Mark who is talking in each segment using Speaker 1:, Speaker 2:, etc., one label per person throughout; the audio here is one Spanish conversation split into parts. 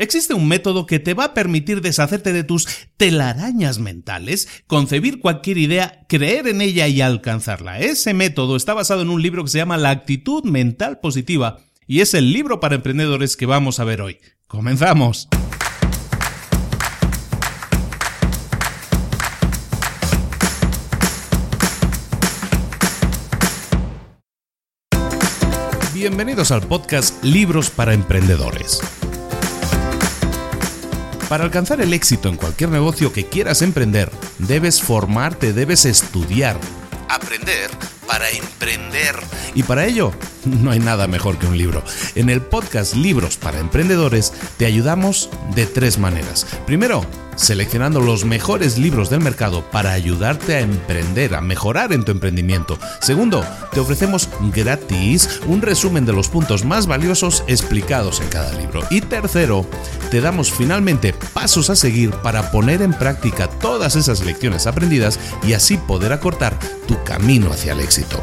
Speaker 1: Existe un método que te va a permitir deshacerte de tus telarañas mentales, concebir cualquier idea, creer en ella y alcanzarla. Ese método está basado en un libro que se llama La actitud mental positiva y es el libro para emprendedores que vamos a ver hoy. ¡Comenzamos! Bienvenidos al podcast Libros para Emprendedores. Para alcanzar el éxito en cualquier negocio que quieras emprender, debes formarte, debes estudiar, aprender para emprender. Y para ello, no hay nada mejor que un libro. En el podcast Libros para Emprendedores te ayudamos de tres maneras. Primero, seleccionando los mejores libros del mercado para ayudarte a emprender, a mejorar en tu emprendimiento. Segundo, te ofrecemos gratis un resumen de los puntos más valiosos explicados en cada libro. Y tercero, te damos finalmente pasos a seguir para poner en práctica todas esas lecciones aprendidas y así poder acortar tu camino hacia el éxito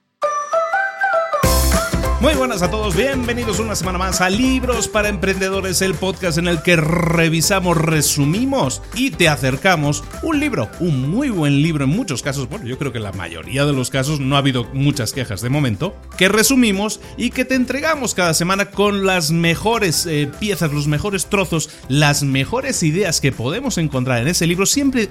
Speaker 1: Muy buenas a todos, bienvenidos una semana más a Libros para Emprendedores, el podcast en el que revisamos, resumimos y te acercamos un libro, un muy buen libro en muchos casos, bueno, yo creo que la mayoría de los casos no ha habido muchas quejas de momento, que resumimos y que te entregamos cada semana con las mejores eh, piezas, los mejores trozos, las mejores ideas que podemos encontrar en ese libro, siempre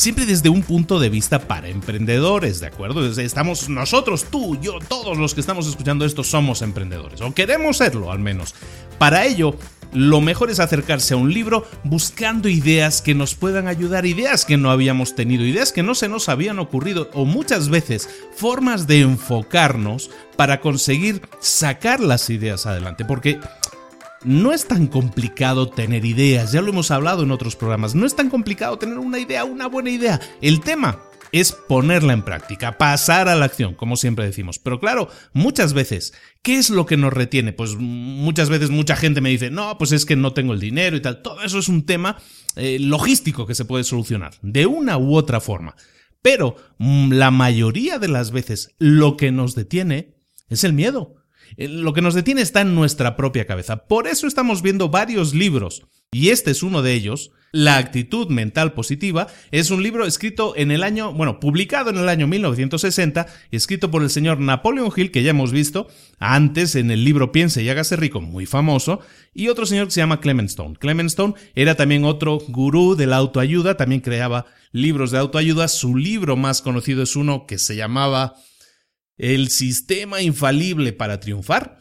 Speaker 1: siempre desde un punto de vista para emprendedores, ¿de acuerdo? Estamos nosotros, tú, yo, todos los que estamos escuchando esto somos emprendedores, o queremos serlo al menos. Para ello, lo mejor es acercarse a un libro buscando ideas que nos puedan ayudar, ideas que no habíamos tenido, ideas que no se nos habían ocurrido o muchas veces formas de enfocarnos para conseguir sacar las ideas adelante. Porque no es tan complicado tener ideas, ya lo hemos hablado en otros programas, no es tan complicado tener una idea, una buena idea. El tema es ponerla en práctica, pasar a la acción, como siempre decimos. Pero claro, muchas veces, ¿qué es lo que nos retiene? Pues muchas veces mucha gente me dice, no, pues es que no tengo el dinero y tal. Todo eso es un tema eh, logístico que se puede solucionar, de una u otra forma. Pero mm, la mayoría de las veces lo que nos detiene es el miedo. Eh, lo que nos detiene está en nuestra propia cabeza. Por eso estamos viendo varios libros. Y este es uno de ellos. La actitud mental positiva es un libro escrito en el año, bueno, publicado en el año 1960, escrito por el señor Napoleon Hill, que ya hemos visto antes en el libro Piense y hágase rico, muy famoso, y otro señor que se llama Clement Stone. Clement Stone era también otro gurú de la autoayuda, también creaba libros de autoayuda. Su libro más conocido es uno que se llamaba el sistema infalible para triunfar.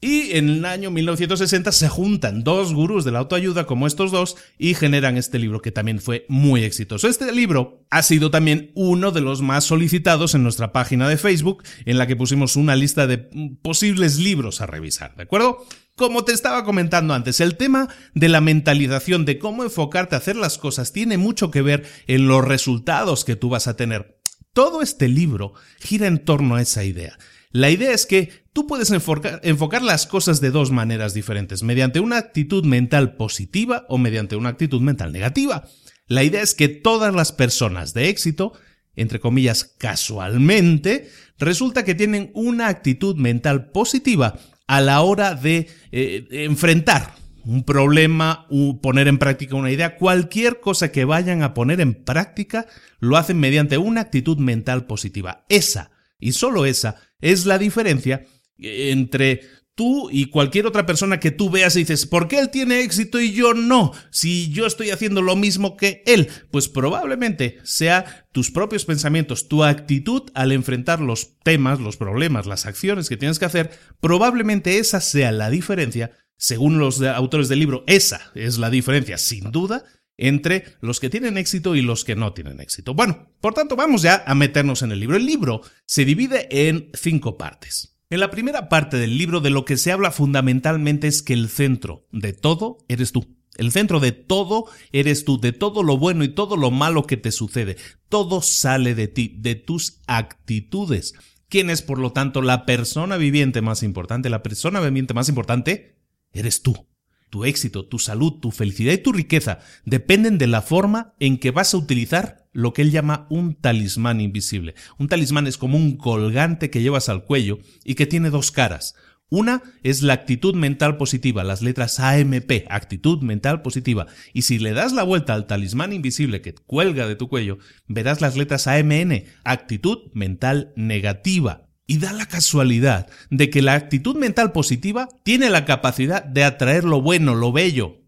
Speaker 1: Y en el año 1960 se juntan dos gurús de la autoayuda como estos dos y generan este libro que también fue muy exitoso. Este libro ha sido también uno de los más solicitados en nuestra página de Facebook en la que pusimos una lista de posibles libros a revisar, ¿de acuerdo? Como te estaba comentando antes, el tema de la mentalización, de cómo enfocarte a hacer las cosas, tiene mucho que ver en los resultados que tú vas a tener. Todo este libro gira en torno a esa idea. La idea es que tú puedes enfocar, las cosas de dos maneras diferentes, mediante una actitud mental positiva o mediante una actitud mental negativa. La idea es que todas las personas de éxito, entre comillas casualmente, resulta que tienen una actitud mental positiva a la hora de eh, enfrentar un problema, poner en práctica una idea, cualquier cosa que vayan a poner en práctica, lo hacen mediante una actitud mental positiva. Esa, y solo esa, es la diferencia entre tú y cualquier otra persona que tú veas y dices, ¿por qué él tiene éxito y yo no? Si yo estoy haciendo lo mismo que él, pues probablemente sea tus propios pensamientos, tu actitud al enfrentar los temas, los problemas, las acciones que tienes que hacer, probablemente esa sea la diferencia según los autores del libro, esa es la diferencia, sin duda, entre los que tienen éxito y los que no tienen éxito. Bueno, por tanto, vamos ya a meternos en el libro. El libro se divide en cinco partes. En la primera parte del libro de lo que se habla fundamentalmente es que el centro de todo eres tú. El centro de todo eres tú, de todo lo bueno y todo lo malo que te sucede. Todo sale de ti, de tus actitudes. ¿Quién es, por lo tanto, la persona viviente más importante? La persona viviente más importante eres tú. Tu éxito, tu salud, tu felicidad y tu riqueza dependen de la forma en que vas a utilizar lo que él llama un talismán invisible. Un talismán es como un colgante que llevas al cuello y que tiene dos caras. Una es la actitud mental positiva, las letras AMP, actitud mental positiva. Y si le das la vuelta al talismán invisible que cuelga de tu cuello, verás las letras AMN, actitud mental negativa. Y da la casualidad de que la actitud mental positiva tiene la capacidad de atraer lo bueno, lo bello.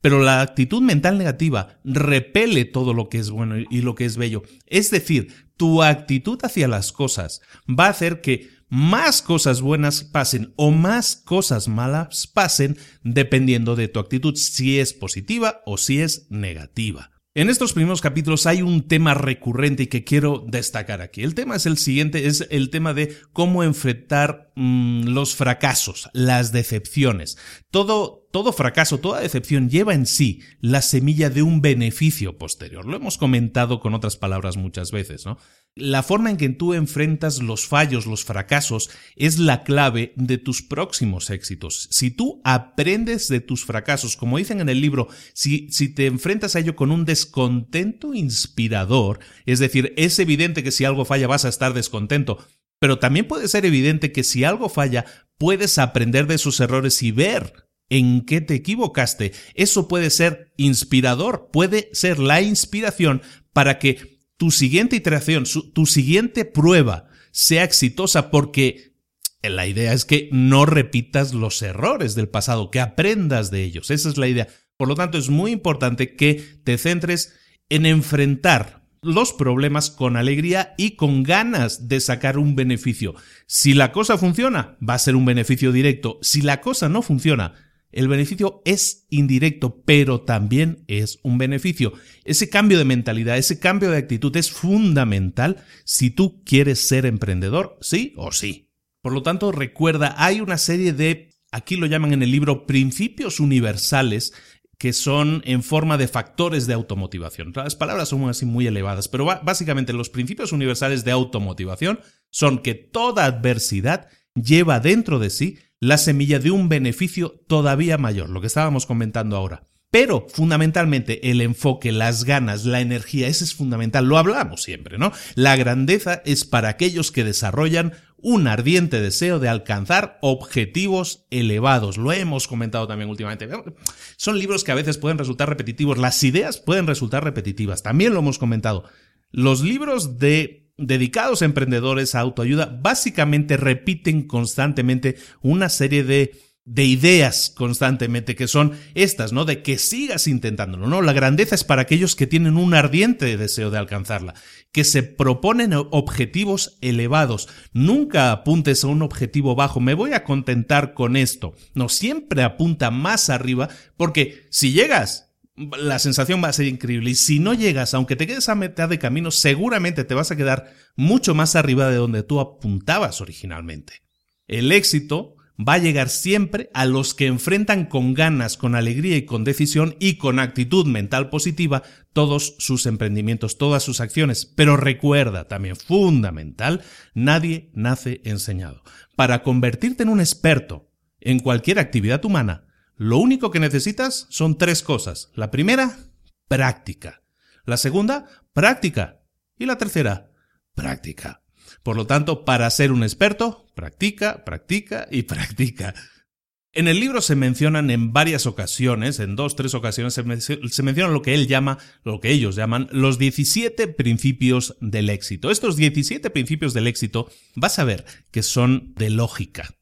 Speaker 1: Pero la actitud mental negativa repele todo lo que es bueno y lo que es bello. Es decir, tu actitud hacia las cosas va a hacer que más cosas buenas pasen o más cosas malas pasen dependiendo de tu actitud, si es positiva o si es negativa. En estos primeros capítulos hay un tema recurrente y que quiero destacar aquí. El tema es el siguiente, es el tema de cómo enfrentar mm, los fracasos, las decepciones. Todo, todo fracaso, toda decepción lleva en sí la semilla de un beneficio posterior. Lo hemos comentado con otras palabras muchas veces, ¿no? La forma en que tú enfrentas los fallos, los fracasos, es la clave de tus próximos éxitos. Si tú aprendes de tus fracasos, como dicen en el libro, si, si te enfrentas a ello con un descontento inspirador, es decir, es evidente que si algo falla vas a estar descontento, pero también puede ser evidente que si algo falla, puedes aprender de sus errores y ver en qué te equivocaste. Eso puede ser inspirador, puede ser la inspiración para que tu siguiente iteración, tu siguiente prueba sea exitosa porque la idea es que no repitas los errores del pasado, que aprendas de ellos. Esa es la idea. Por lo tanto, es muy importante que te centres en enfrentar los problemas con alegría y con ganas de sacar un beneficio. Si la cosa funciona, va a ser un beneficio directo. Si la cosa no funciona, el beneficio es indirecto, pero también es un beneficio. Ese cambio de mentalidad, ese cambio de actitud es fundamental si tú quieres ser emprendedor, sí o sí. Por lo tanto, recuerda, hay una serie de, aquí lo llaman en el libro, principios universales que son en forma de factores de automotivación. Las palabras son así muy elevadas, pero básicamente los principios universales de automotivación son que toda adversidad lleva dentro de sí la semilla de un beneficio todavía mayor, lo que estábamos comentando ahora. Pero fundamentalmente el enfoque, las ganas, la energía, ese es fundamental, lo hablamos siempre, ¿no? La grandeza es para aquellos que desarrollan un ardiente deseo de alcanzar objetivos elevados. Lo hemos comentado también últimamente. Son libros que a veces pueden resultar repetitivos, las ideas pueden resultar repetitivas, también lo hemos comentado. Los libros de dedicados a emprendedores a autoayuda básicamente repiten constantemente una serie de de ideas constantemente, que son estas, ¿no? De que sigas intentándolo, ¿no? La grandeza es para aquellos que tienen un ardiente deseo de alcanzarla, que se proponen objetivos elevados. Nunca apuntes a un objetivo bajo, me voy a contentar con esto. No, siempre apunta más arriba, porque si llegas la sensación va a ser increíble. Y si no llegas, aunque te quedes a mitad de camino, seguramente te vas a quedar mucho más arriba de donde tú apuntabas originalmente. El éxito va a llegar siempre a los que enfrentan con ganas, con alegría y con decisión y con actitud mental positiva todos sus emprendimientos, todas sus acciones. Pero recuerda también, fundamental, nadie nace enseñado. Para convertirte en un experto en cualquier actividad humana, lo único que necesitas son tres cosas. La primera, práctica. La segunda, práctica. Y la tercera, práctica. Por lo tanto, para ser un experto, practica, practica y practica. En el libro se mencionan en varias ocasiones, en dos, tres ocasiones, se, menciona lo que él llama, lo que ellos llaman, los 17 principios del éxito. Estos 17 principios del éxito vas a ver que son de lógica,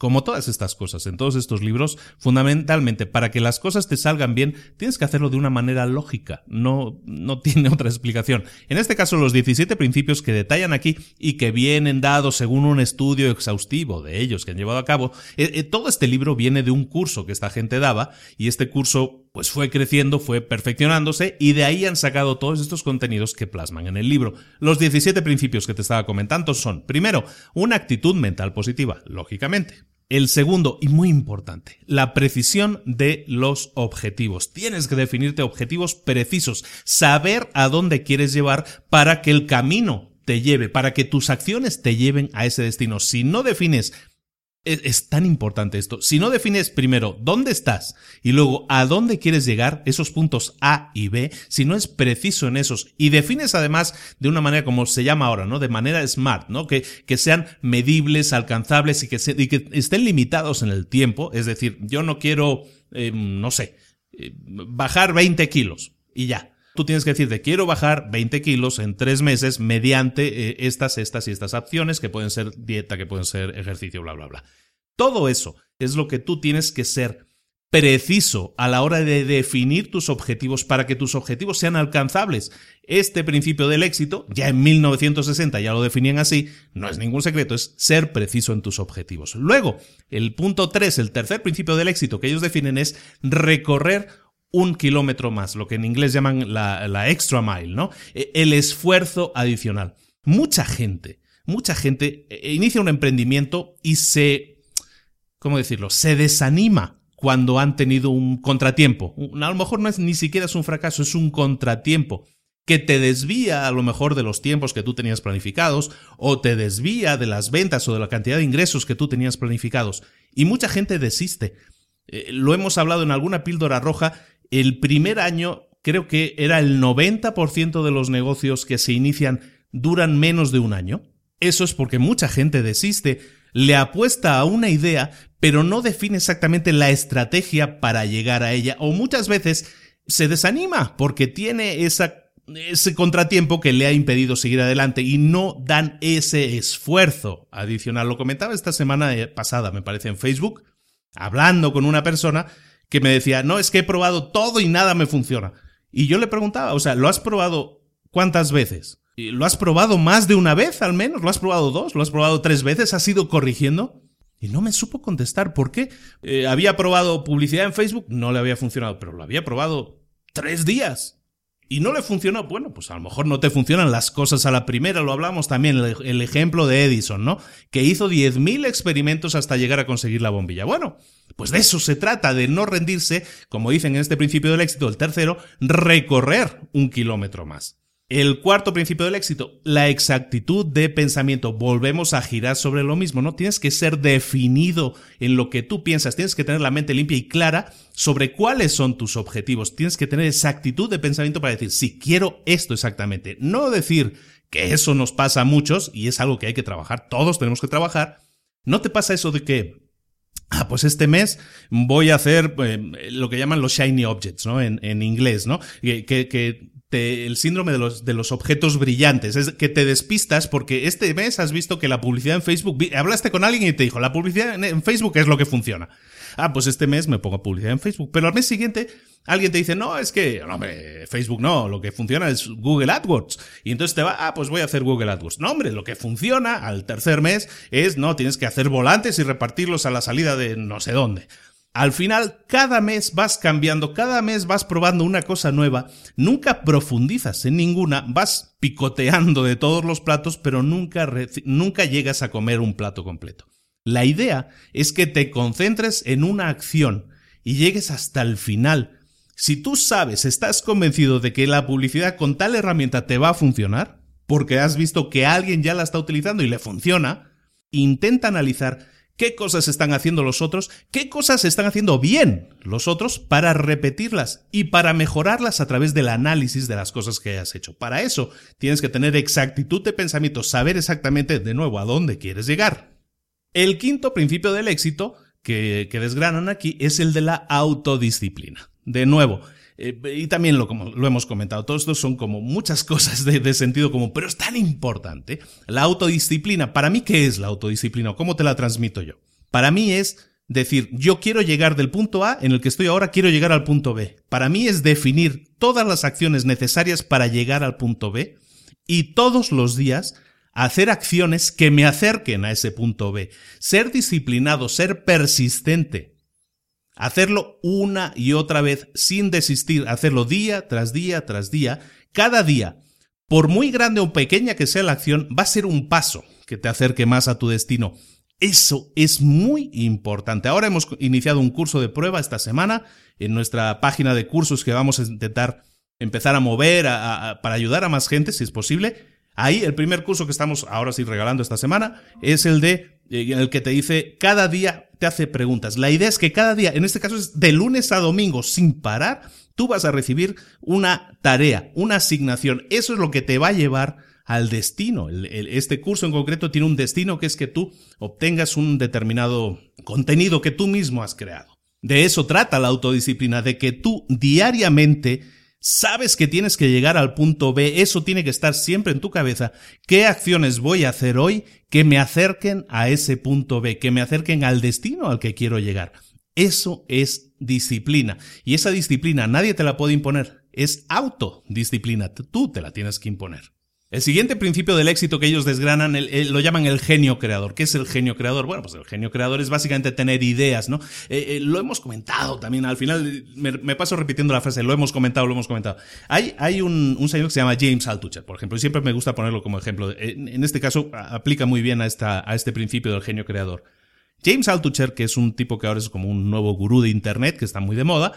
Speaker 1: como todas estas cosas, en todos estos libros, fundamentalmente para que las cosas te salgan bien, tienes que hacerlo de una manera lógica, no, no tiene otra explicación. En este caso, los 17 principios que detallan aquí y que vienen dados según un estudio exhaustivo de ellos que han llevado a cabo, eh, eh, todo este libro viene de un curso que esta gente daba y este curso pues fue creciendo, fue perfeccionándose y de ahí han sacado todos estos contenidos que plasman en el libro. Los 17 principios que te estaba comentando son, primero, una actitud mental positiva, lógicamente. El segundo, y muy importante, la precisión de los objetivos. Tienes que definirte objetivos precisos, saber a dónde quieres llevar para que el camino te lleve, para que tus acciones te lleven a ese destino. Si no defines es, tan importante esto. Si no defines primero dónde estás y luego a dónde quieres llegar, esos puntos A y B, si no es preciso en esos y defines además de una manera como se llama ahora, ¿no? De manera smart, ¿no? Que, que sean medibles, alcanzables y que, y que estén limitados en el tiempo. Es decir, yo no quiero, em, no sé, eh, bajar 20 kilos y ya. Tú tienes que decirte, quiero bajar 20 kilos en tres meses mediante eh, estas, estas y estas acciones que pueden ser dieta, que pueden ser ejercicio, bla, bla, bla. Todo eso es lo que tú tienes que ser preciso a la hora de definir tus objetivos para que tus objetivos sean alcanzables. Este principio del éxito, ya en 1960 ya lo definían así, no es ningún secreto, es ser preciso en tus objetivos. Luego, el punto 3, el tercer principio del éxito que ellos definen es recorrer un kilómetro más, lo que en inglés llaman la, extra mile, ¿no? E, el esfuerzo adicional. Mucha gente, mucha gente e, inicia un emprendimiento y se, ¿cómo decirlo? Se desanima cuando han tenido un contratiempo. A lo mejor no es ni siquiera es un fracaso, es un contratiempo que te desvía a lo mejor de los tiempos que tú tenías planificados o te desvía de las ventas o de la cantidad de ingresos que tú tenías planificados. Y mucha gente desiste. Eh, lo hemos hablado en alguna píldora roja el primer año creo que era el 90% de los negocios que se inician duran menos de un año. Eso es porque mucha gente desiste, le apuesta a una idea, pero no define exactamente la estrategia para llegar a ella, o muchas veces se desanima porque tiene ese contratiempo que le ha impedido seguir adelante y no dan ese esfuerzo adicional. Lo comentaba esta semana pasada, me parece, en Facebook, hablando con una persona que me decía, no, es que he probado todo y nada me funciona. Y yo le preguntaba, o sea, ¿lo has probado cuántas veces? ¿Lo has probado más de una vez al menos? ¿Lo has probado dos? ¿Lo has probado tres veces? ¿Has ido corrigiendo? Y no me supo contestar por qué. Eh, había probado publicidad en Facebook, no le había funcionado, pero lo había probado tres días y no le funcionó, bueno, pues a lo mejor no te funcionan las cosas a la primera, lo hablamos también, el, ejemplo de Edison, ¿no? Que hizo 10.000 experimentos hasta llegar a conseguir la bombilla. Bueno, pues de eso se trata, de no rendirse, como dicen en este principio del éxito, el tercero, recorrer un kilómetro más. El cuarto principio del éxito, la exactitud de pensamiento. Volvemos a girar sobre lo mismo, ¿no? Tienes que ser definido en lo que tú piensas, tienes que tener la mente limpia y clara sobre cuáles son tus objetivos. Tienes que tener exactitud de pensamiento para decir, sí, quiero esto exactamente. No decir que eso nos pasa a muchos y es algo que hay que trabajar, todos tenemos que trabajar. No te pasa eso de que Ah, pues este mes voy a hacer eh, lo que llaman los shiny objects, ¿no? En, inglés, ¿no? Que, que el síndrome de los, de los objetos brillantes. Es que te despistas porque este mes has visto que la publicidad en Facebook. Hablaste con alguien y te dijo, la publicidad en Facebook es lo que funciona. Ah, pues este mes me pongo publicidad en Facebook. Pero al mes siguiente alguien te dice, no, es que, no, hombre, Facebook no, lo que funciona es Google AdWords. Y entonces te va, ah, pues voy a hacer Google AdWords. No, hombre, lo que funciona al tercer mes es, no, tienes que hacer volantes y repartirlos a la salida de no sé dónde. Al final, cada mes vas cambiando, cada mes vas probando una cosa nueva, nunca profundizas en ninguna, vas picoteando de todos los platos, pero nunca, nunca llegas a comer un plato completo. La idea es que te concentres en una acción y llegues hasta el final. Si tú sabes, estás convencido de que la publicidad con tal herramienta te va a funcionar, porque has visto que alguien ya la está utilizando y le funciona, intenta analizar qué cosas están haciendo los otros, qué cosas están haciendo bien los otros para repetirlas y para mejorarlas a través del análisis de las cosas que hayas hecho. Para eso tienes que tener exactitud de pensamiento, saber exactamente de nuevo a dónde quieres llegar. El quinto principio del éxito que, que desgranan aquí es el de la autodisciplina. De nuevo, eh, y también lo, como lo hemos comentado, todo esto son como muchas cosas de, sentido común, pero es tan importante. La autodisciplina, para mí, ¿qué es la autodisciplina? ¿Cómo te la transmito yo? Para mí es decir, yo quiero llegar del punto A en el que estoy ahora, quiero llegar al punto B. Para mí es definir todas las acciones necesarias para llegar al punto B y todos los días hacer acciones que me acerquen a ese punto B. Ser disciplinado, ser persistente, Hacerlo una y otra vez sin desistir, hacerlo día tras día tras día, cada día. Por muy grande o pequeña que sea la acción, va a ser un paso que te acerque más a tu destino. Eso es muy importante. Ahora hemos iniciado un curso de prueba esta semana en nuestra página de cursos que vamos a intentar empezar a mover para ayudar a más gente, si es posible. Ahí el primer curso que estamos ahora sí regalando esta semana es el de eh, el que te dice cada día te hace preguntas. La idea es que cada día, en este caso es de lunes a domingo, sin parar, tú vas a recibir una tarea, una asignación. Eso es lo que te va a llevar al destino. este curso en concreto tiene un destino que es que tú obtengas un determinado contenido que tú mismo has creado. De eso trata la autodisciplina, de que tú diariamente sabes que tienes que llegar al punto B, eso tiene que estar siempre en tu cabeza. ¿Qué acciones voy a hacer hoy que me acerquen a ese punto B, que me acerquen al destino al que quiero llegar? Eso es disciplina. Y esa disciplina nadie te la puede imponer. Es autodisciplina. Tú te la tienes que imponer. El siguiente principio del éxito que ellos desgranan lo llaman el genio creador. ¿Qué es el genio creador? Bueno, pues el genio creador es básicamente tener ideas, ¿no? Eh, eh, lo hemos comentado también, al final me, paso repitiendo la frase, lo hemos comentado, lo hemos comentado. Hay, un, señor que se llama James Altucher, por ejemplo, y siempre me gusta ponerlo como ejemplo. En, este caso aplica muy bien a, a este principio del genio creador. James Altucher, que es un tipo que ahora es como un nuevo gurú de Internet, que está muy de moda,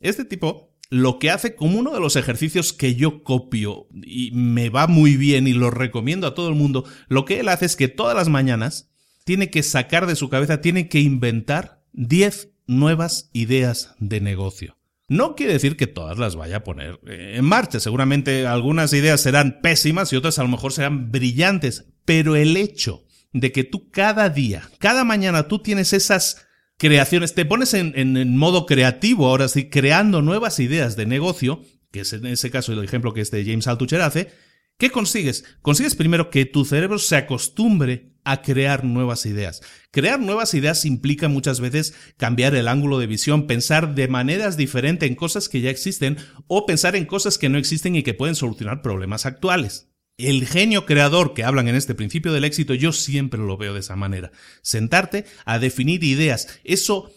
Speaker 1: este tipo lo que hace como uno de los ejercicios que yo copio y me va muy bien y lo recomiendo a todo el mundo, lo que él hace es que todas las mañanas tiene que sacar de su cabeza, tiene que inventar 10 nuevas ideas de negocio. No quiere decir que todas las vaya a poner eh, en marcha, seguramente algunas ideas serán pésimas y otras a lo mejor serán brillantes, pero el hecho de que tú cada día, cada mañana tú tienes esas creaciones, te pones en, modo creativo, ahora sí, creando nuevas ideas de negocio, que es en ese caso el ejemplo que este James Altucher hace, ¿qué consigues? Consigues primero que tu cerebro se acostumbre a crear nuevas ideas. Crear nuevas ideas implica muchas veces cambiar el ángulo de visión, pensar de maneras diferentes en cosas que ya existen o pensar en cosas que no existen y que pueden solucionar problemas actuales. El genio creador que hablan en este principio del éxito, yo siempre lo veo de esa manera. Sentarte a definir ideas. Eso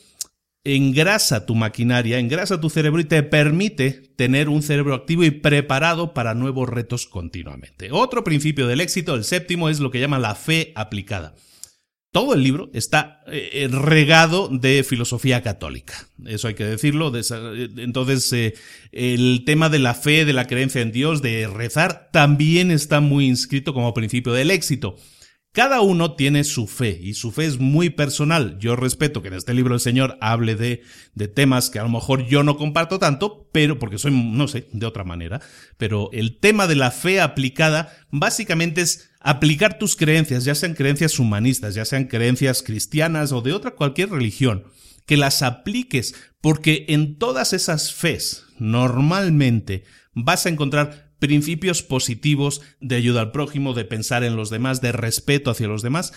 Speaker 1: engrasa tu maquinaria, engrasa tu cerebro y te permite tener un cerebro activo y preparado para nuevos retos continuamente. Otro principio del éxito, el séptimo, es lo que llama la fe aplicada todo el libro está eh, eh, regado de filosofía católica. Eso hay que decirlo. Eh, entonces, el tema de la fe, de la creencia en Dios, de rezar, también está muy inscrito como principio del éxito. Cada uno tiene su fe y su fe es muy personal. Yo respeto que en este libro el Señor hable de, de temas que a lo mejor yo no comparto tanto, pero porque soy, no sé, de otra manera. Pero el tema de la fe aplicada básicamente es aplicar tus creencias, ya sean creencias humanistas, ya sean creencias cristianas o de otra cualquier religión, que las apliques, porque en todas esas fes normalmente vas a encontrar principios positivos de ayuda al prójimo, de pensar en los demás, de respeto hacia los demás.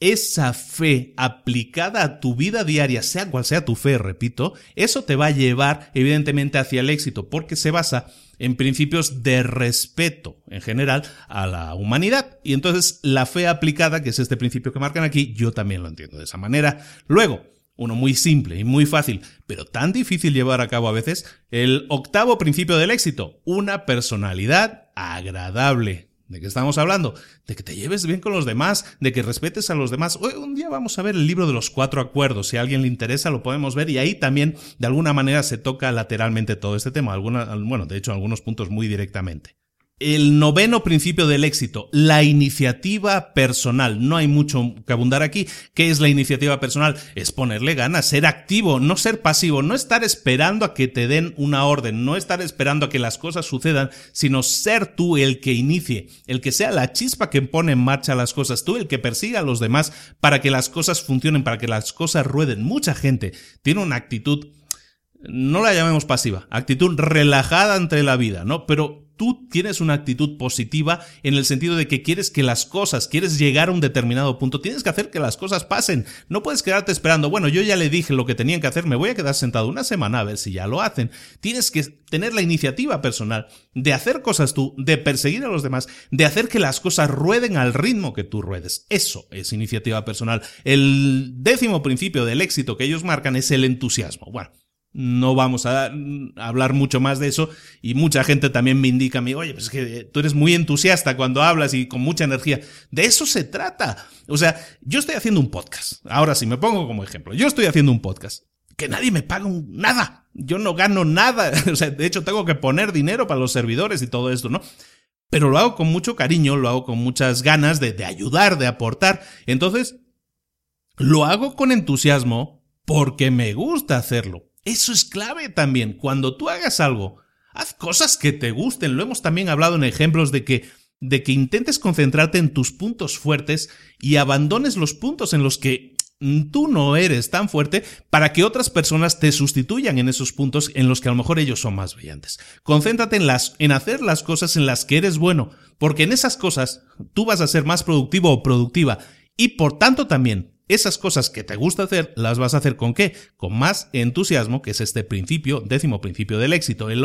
Speaker 1: Esa fe aplicada a tu vida diaria, sea cual sea tu fe, repito, eso te va a llevar evidentemente hacia el éxito, porque se basa en principios de respeto en general a la humanidad. Y entonces la fe aplicada, que es este principio que marcan aquí, yo también lo entiendo de esa manera. Luego, uno muy simple y muy fácil, pero tan difícil llevar a cabo a veces, el octavo principio del éxito, una personalidad agradable. ¿De qué estamos hablando? De que te lleves bien con los demás, de que respetes a los demás. Hoy, un día vamos a ver el libro de los cuatro acuerdos. Si a alguien le interesa, lo podemos ver. Y ahí también, de alguna manera, se toca lateralmente todo este tema. Bueno, de hecho, algunos puntos muy directamente. El noveno principio del éxito, la iniciativa personal. No hay mucho que abundar aquí. ¿Qué es la iniciativa personal? Es ponerle ganas, ser activo, no ser pasivo, no estar esperando a que te den una orden, no estar esperando a que las cosas sucedan, sino ser tú el que inicie, el que sea la chispa que pone en marcha las cosas, tú el que persiga a los demás para que las cosas funcionen, para que las cosas rueden. Mucha gente tiene una actitud no la llamemos pasiva, actitud relajada entre la vida, ¿no? Pero tú tienes una actitud positiva en el sentido de que quieres que las cosas, quieres llegar a un determinado punto, tienes que hacer que las cosas pasen. No puedes quedarte esperando, bueno, yo ya le dije lo que tenían que hacer, me voy a quedar sentado una semana a ver si ya lo hacen. Tienes que tener la iniciativa personal de hacer cosas tú, de perseguir a los demás, de hacer que las cosas rueden al ritmo que tú ruedes. Eso es iniciativa personal. El décimo principio del éxito que ellos marcan es el entusiasmo. Bueno, No vamos a, hablar mucho más de eso y mucha gente también me indica a mí, oye, pues es que tú eres muy entusiasta cuando hablas y con mucha energía. De eso se trata. O sea, yo estoy haciendo un podcast. Ahora sí, me pongo como ejemplo. Yo estoy haciendo un podcast. Que nadie me paga nada. Yo no gano nada. O sea, de hecho tengo que poner dinero para los servidores y todo esto, ¿no? Pero lo hago con mucho cariño, lo hago con muchas ganas de, de ayudar, de aportar. Entonces, lo hago con entusiasmo porque me gusta hacerlo. Eso es clave también. Cuando tú hagas algo, haz cosas que te gusten. Lo hemos también hablado en ejemplos de que de que intentes concentrarte en tus puntos fuertes y abandones los puntos en los que tú no eres tan fuerte para que otras personas te sustituyan en esos puntos en los que a lo mejor ellos son más brillantes. Concéntrate en las en hacer las cosas en las que eres bueno, porque en esas cosas tú vas a ser más productivo o productiva y por tanto también esas cosas que te gusta hacer, las vas a hacer con qué? Con más entusiasmo, que es este principio, décimo principio del éxito. El,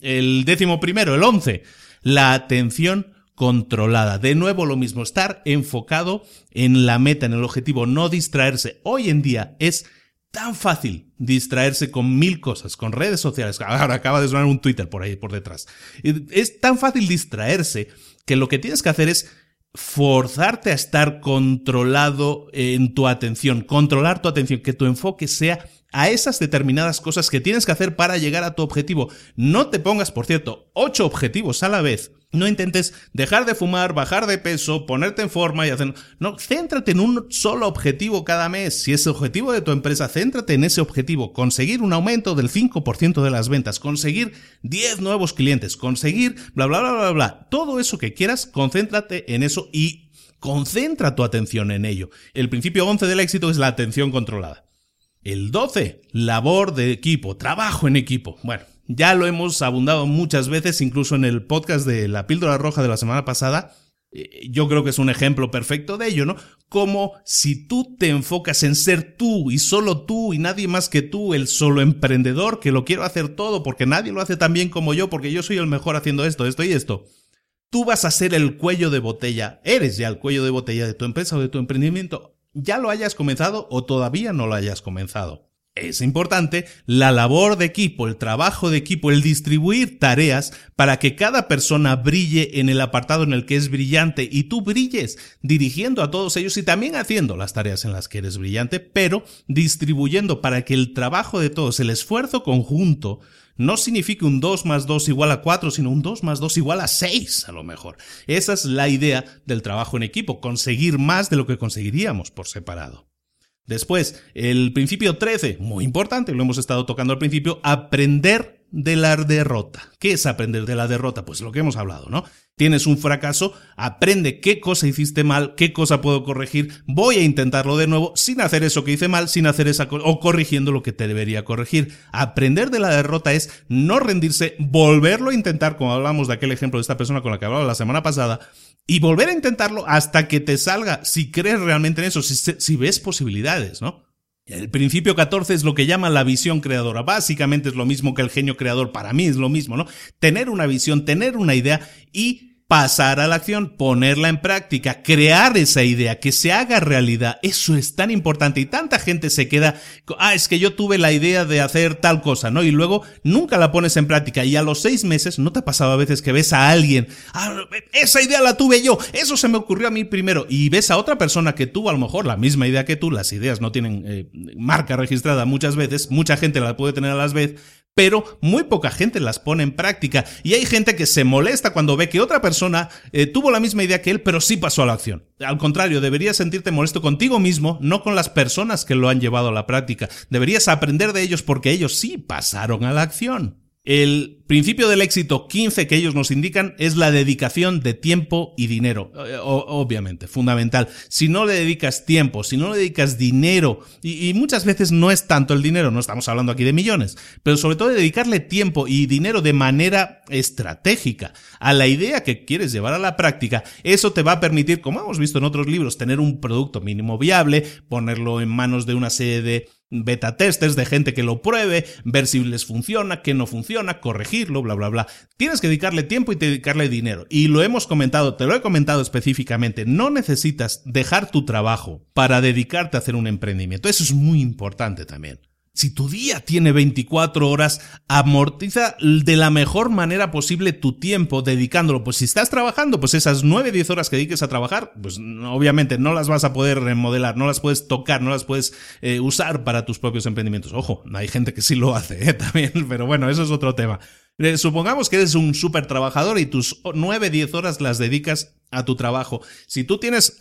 Speaker 1: el décimo primero, el once, la atención controlada. De nuevo lo mismo, estar enfocado en la meta, en el objetivo, no distraerse. Hoy en día es tan fácil distraerse con mil cosas, con redes sociales. Ahora acaba de sonar un Twitter por ahí, por detrás. Es tan fácil distraerse que lo que tienes que hacer es forzarte a estar controlado en tu atención, controlar tu atención, que tu enfoque sea a esas determinadas cosas que tienes que hacer para llegar a tu objetivo. No te pongas, por cierto, ocho objetivos a la vez. No intentes dejar de fumar, bajar de peso, ponerte en forma y hacer... No, céntrate en un solo objetivo cada mes. Si es el objetivo de tu empresa, céntrate en ese objetivo. Conseguir un aumento del 5% de las ventas, conseguir 10 nuevos clientes, conseguir bla, bla, bla, bla, bla. Todo eso que quieras, concéntrate en eso y concentra tu atención en ello. El principio 11 del éxito es la atención controlada. El 12, labor de equipo, trabajo en equipo. Bueno, ya lo hemos abundado muchas veces, incluso en el podcast de la píldora roja de la semana pasada. Eh, yo creo que es un ejemplo perfecto de ello, ¿no? Como si tú te enfocas en ser tú y solo tú y nadie más que tú, el solo emprendedor que lo quiero hacer todo porque nadie lo hace tan bien como yo, porque yo soy el mejor haciendo esto, esto y esto. Tú vas a ser el cuello de botella, eres ya el cuello de botella de tu empresa o de tu emprendimiento ya lo hayas comenzado o todavía no lo hayas comenzado. Es importante la labor de equipo, el trabajo de equipo, el distribuir tareas para que cada persona brille en el apartado en el que es brillante y tú brilles dirigiendo a todos ellos y también haciendo las tareas en las que eres brillante, pero distribuyendo para que el trabajo de todos, el esfuerzo conjunto, no signifique un 2 más 2 igual a 4, sino un 2 más 2 igual a 6 a lo mejor. Esa es la idea del trabajo en equipo, conseguir más de lo que conseguiríamos por separado. Después, el principio 13, muy importante, lo hemos estado tocando al principio, aprender de la derrota. ¿Qué es aprender de la derrota? Pues lo que hemos hablado, ¿no? Tienes un fracaso, aprende qué cosa hiciste mal, qué cosa puedo corregir, voy a intentarlo de nuevo sin hacer eso que hice mal, sin hacer esa o corrigiendo lo que te debería corregir. Aprender de la derrota es no rendirse, volverlo a intentar, como hablamos de aquel ejemplo de esta persona con la que hablaba la semana pasada, y volver a intentarlo hasta que te salga, si crees realmente en eso, si, ves posibilidades, ¿no? El principio 14 es lo que llaman la visión creadora. Básicamente es lo mismo que el genio creador. Para mí es lo mismo, ¿no? Tener una visión, tener una idea y pasar a la acción, ponerla en práctica, crear esa idea, que se haga realidad. Eso es tan importante y tanta gente se queda, ah, es que yo tuve la idea de hacer tal cosa, ¿no? Y luego nunca la pones en práctica y a los seis meses, ¿no te ha pasado a veces que ves a alguien, ah, esa idea la tuve yo, eso se me ocurrió a mí primero, y ves a otra persona que tuvo a lo mejor la misma idea que tú, las ideas no tienen eh, marca registrada muchas veces, mucha gente la puede tener a las veces, pero muy poca gente las pone en práctica. Y hay gente que se molesta cuando ve que otra persona eh, tuvo la misma idea que él, pero sí pasó a la acción. Al contrario, deberías sentirte molesto contigo mismo, no con las personas que lo han llevado a la práctica. Deberías aprender de ellos porque ellos sí pasaron a la acción. El principio del éxito 15 que ellos nos indican es la dedicación de tiempo y dinero. Obviamente, fundamental. Si no le dedicas tiempo, si no le dedicas dinero, y, muchas veces no es tanto el dinero, no estamos hablando aquí de millones, pero sobre todo dedicarle tiempo y dinero de manera estratégica a la idea que quieres llevar a la práctica, eso te va a permitir, como hemos visto en otros libros, tener un producto mínimo viable, ponerlo en manos de una serie de beta testers, de gente que lo pruebe, ver si les funciona, qué no funciona, corregirlo, bla, bla, bla. Tienes que dedicarle tiempo y dedicarle dinero. Y lo hemos comentado, te lo he comentado específicamente, no necesitas dejar tu trabajo para dedicarte a hacer un emprendimiento. Eso es muy importante también. Si tu día tiene 24 horas, amortiza de la mejor manera posible tu tiempo dedicándolo. Pues si estás trabajando, pues esas 9, 10 horas que dediques a trabajar, pues obviamente no las vas a poder remodelar, no las puedes tocar, no las puedes eh, usar para tus propios emprendimientos. Ojo, hay gente que sí lo hace ¿eh? también, pero bueno, eso es otro tema. Eh, supongamos que eres un súper trabajador y tus 9, 10 horas las dedicas a tu trabajo. Si tú tienes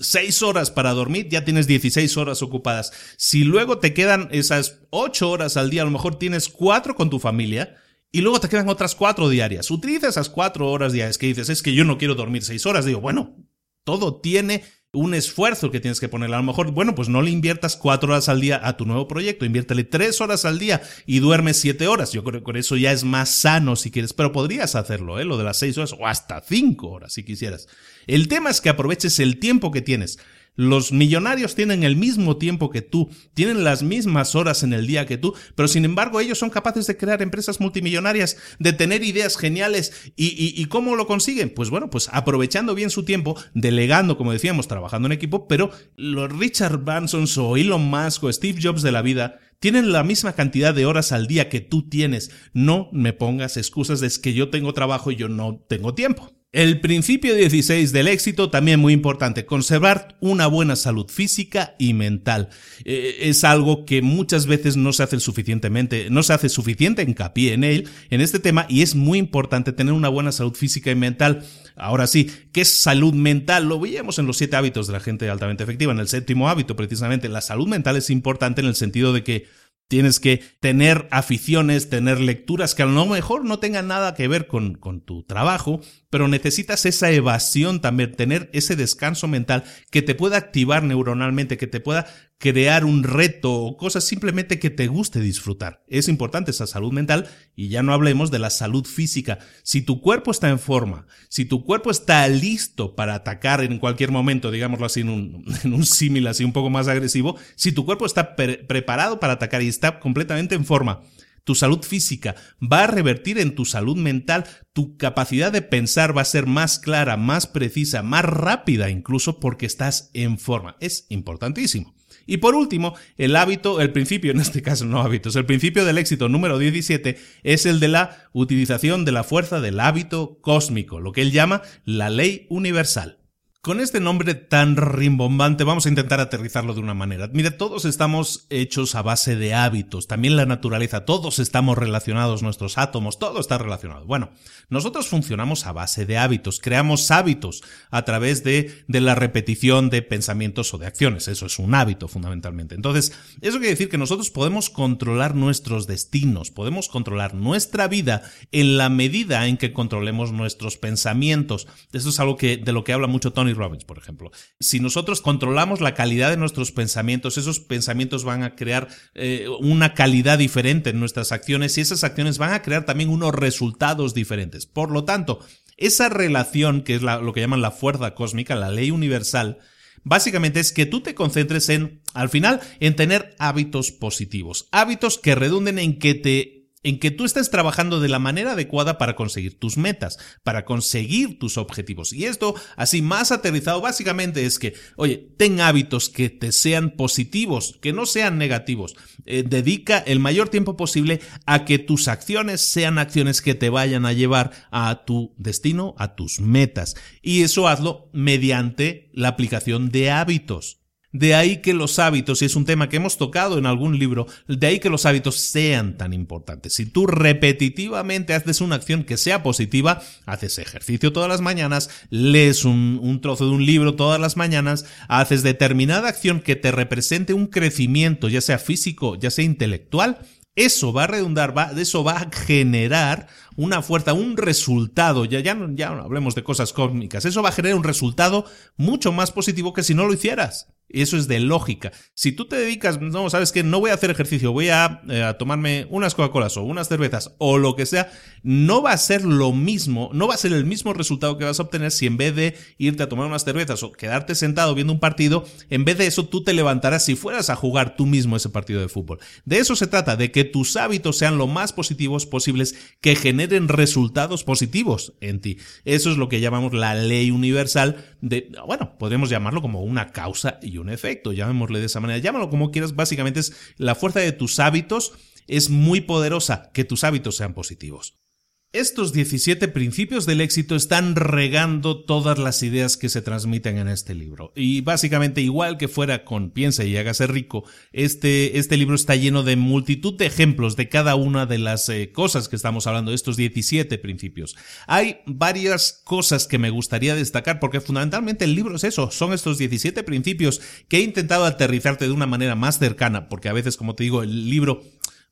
Speaker 1: 6 em, horas para dormir, ya tienes 16 horas ocupadas. Si luego te quedan esas 8 horas al día, a lo mejor tienes 4 con tu familia. Y luego te quedan otras 4 diarias. Utiliza esas 4 horas diarias que dices, es que yo no quiero dormir 6 horas. Digo, bueno, todo tiene un esfuerzo que tienes que poner. A lo mejor, bueno, pues no le inviertas cuatro horas al día a tu nuevo proyecto, inviértele tres horas al día y duerme siete horas. Yo creo que con eso ya es más sano si quieres, pero podrías hacerlo, ¿eh? Lo de las seis horas o hasta cinco horas si quisieras. El tema es que aproveches el tiempo que tienes. Los millonarios tienen el mismo tiempo que tú, tienen las mismas horas en el día que tú, pero sin embargo ellos son capaces de crear empresas multimillonarias, de tener ideas geniales. ¿Y, cómo lo consiguen? Pues bueno, pues aprovechando bien su tiempo, delegando, como decíamos, trabajando en equipo, pero los Richard Branson o Elon Musk o Steve Jobs de la vida tienen la misma cantidad de horas al día que tú tienes. No me pongas excusas de que yo tengo trabajo y yo no tengo tiempo. El principio 16 del éxito, también muy importante, conservar una buena salud física y mental. Eh, es algo que muchas veces no se hace suficientemente, no se hace suficiente hincapié en él, en este tema, y es muy importante tener una buena salud física y mental. Ahora sí, ¿qué es salud mental? Lo veíamos en los siete hábitos de la gente altamente efectiva, en el séptimo hábito precisamente. La salud mental es importante en el sentido de que Tienes que tener aficiones, tener lecturas que a lo mejor no tengan nada que ver con, con, tu trabajo, pero necesitas esa evasión también, tener ese descanso mental que te pueda activar neuronalmente, que te pueda crear un reto o cosas simplemente que te guste disfrutar. Es importante esa salud mental y ya no hablemos de la salud física. Si tu cuerpo está en forma, si tu cuerpo está listo para atacar en cualquier momento, digámoslo así en un, en un símil así un poco más agresivo, si tu cuerpo está preparado para atacar y está completamente en forma, tu salud física va a revertir en tu salud mental, tu capacidad de pensar va a ser más clara, más precisa, más rápida incluso porque estás en forma. Es importantísimo. Y por último, el hábito, el principio, en este caso no hábitos, el principio del éxito número 17 es el de la utilización de la fuerza del hábito cósmico, lo que él llama la ley universal. Con este nombre tan rimbombante vamos a intentar aterrizarlo de una manera. Mire, todos estamos hechos a base de hábitos, también la naturaleza, todos estamos relacionados, nuestros átomos, todo está relacionado. Bueno, nosotros funcionamos a base de hábitos, creamos hábitos a través de, de la repetición de pensamientos o de acciones, eso es un hábito fundamentalmente. Entonces, eso quiere decir que nosotros podemos controlar nuestros destinos, podemos controlar nuestra vida en la medida en que controlemos nuestros pensamientos. Eso es algo que, de lo que habla mucho Tony Robbins, por ejemplo. Si nosotros controlamos la calidad de nuestros pensamientos, esos pensamientos van a crear eh, una calidad diferente en nuestras acciones y esas acciones van a crear también unos resultados diferentes. Por lo tanto, esa relación, que es lo que llaman la fuerza cósmica, la ley universal, Básicamente es que tú te concentres en, al final, en tener hábitos positivos, hábitos que redunden en que te en que tú estés trabajando de la manera adecuada para conseguir tus metas, para conseguir tus objetivos. Y esto, así más aterrizado, básicamente es que, oye, ten hábitos que te sean positivos, que no sean negativos. Eh, dedica el mayor tiempo posible a que tus acciones sean acciones que te vayan a llevar a tu destino, a tus metas. Y eso hazlo mediante la aplicación de hábitos. De ahí que los hábitos, y es un tema que hemos tocado en algún libro, de ahí que los hábitos sean tan importantes. Si tú repetitivamente haces una acción que sea positiva, haces ejercicio todas las mañanas, lees un, trozo de un libro todas las mañanas, haces determinada acción que te represente un crecimiento, ya sea físico, ya sea intelectual, eso va a redundar, va, eso va a generar una fuerza, un resultado, ya, ya, ya hablemos de cosas cósmicas, eso va a generar un resultado mucho más positivo que si no lo hicieras. Eso es de lógica. Si tú te dedicas, no, sabes que no voy a hacer ejercicio, voy a, eh, tomarme unas Coca-Colas o unas cervezas o lo que sea, no va a ser lo mismo, no va a ser el mismo resultado que vas a obtener si en vez de irte a tomar unas cervezas o quedarte sentado viendo un partido, en vez de eso tú te levantarás si fueras a jugar tú mismo ese partido de fútbol. De eso se trata, de que tus hábitos sean lo más positivos posibles, que generen generen resultados positivos en ti. Eso es lo que llamamos la ley universal de, bueno, podemos llamarlo como una causa y un efecto, llamémosle de esa manera, llámalo como quieras, básicamente es la fuerza de tus hábitos es muy poderosa, que tus hábitos sean positivos. Estos 17 principios del éxito están regando todas las ideas que se transmiten en este libro. Y básicamente, igual que fuera con Piensa y hágase rico, este, este libro está lleno de multitud de ejemplos de cada una de las eh, cosas que estamos hablando, estos 17 principios. Hay varias cosas que me gustaría destacar porque fundamentalmente el libro es eso, son estos 17 principios que he intentado aterrizarte de una manera más cercana, porque a veces, como te digo, el libro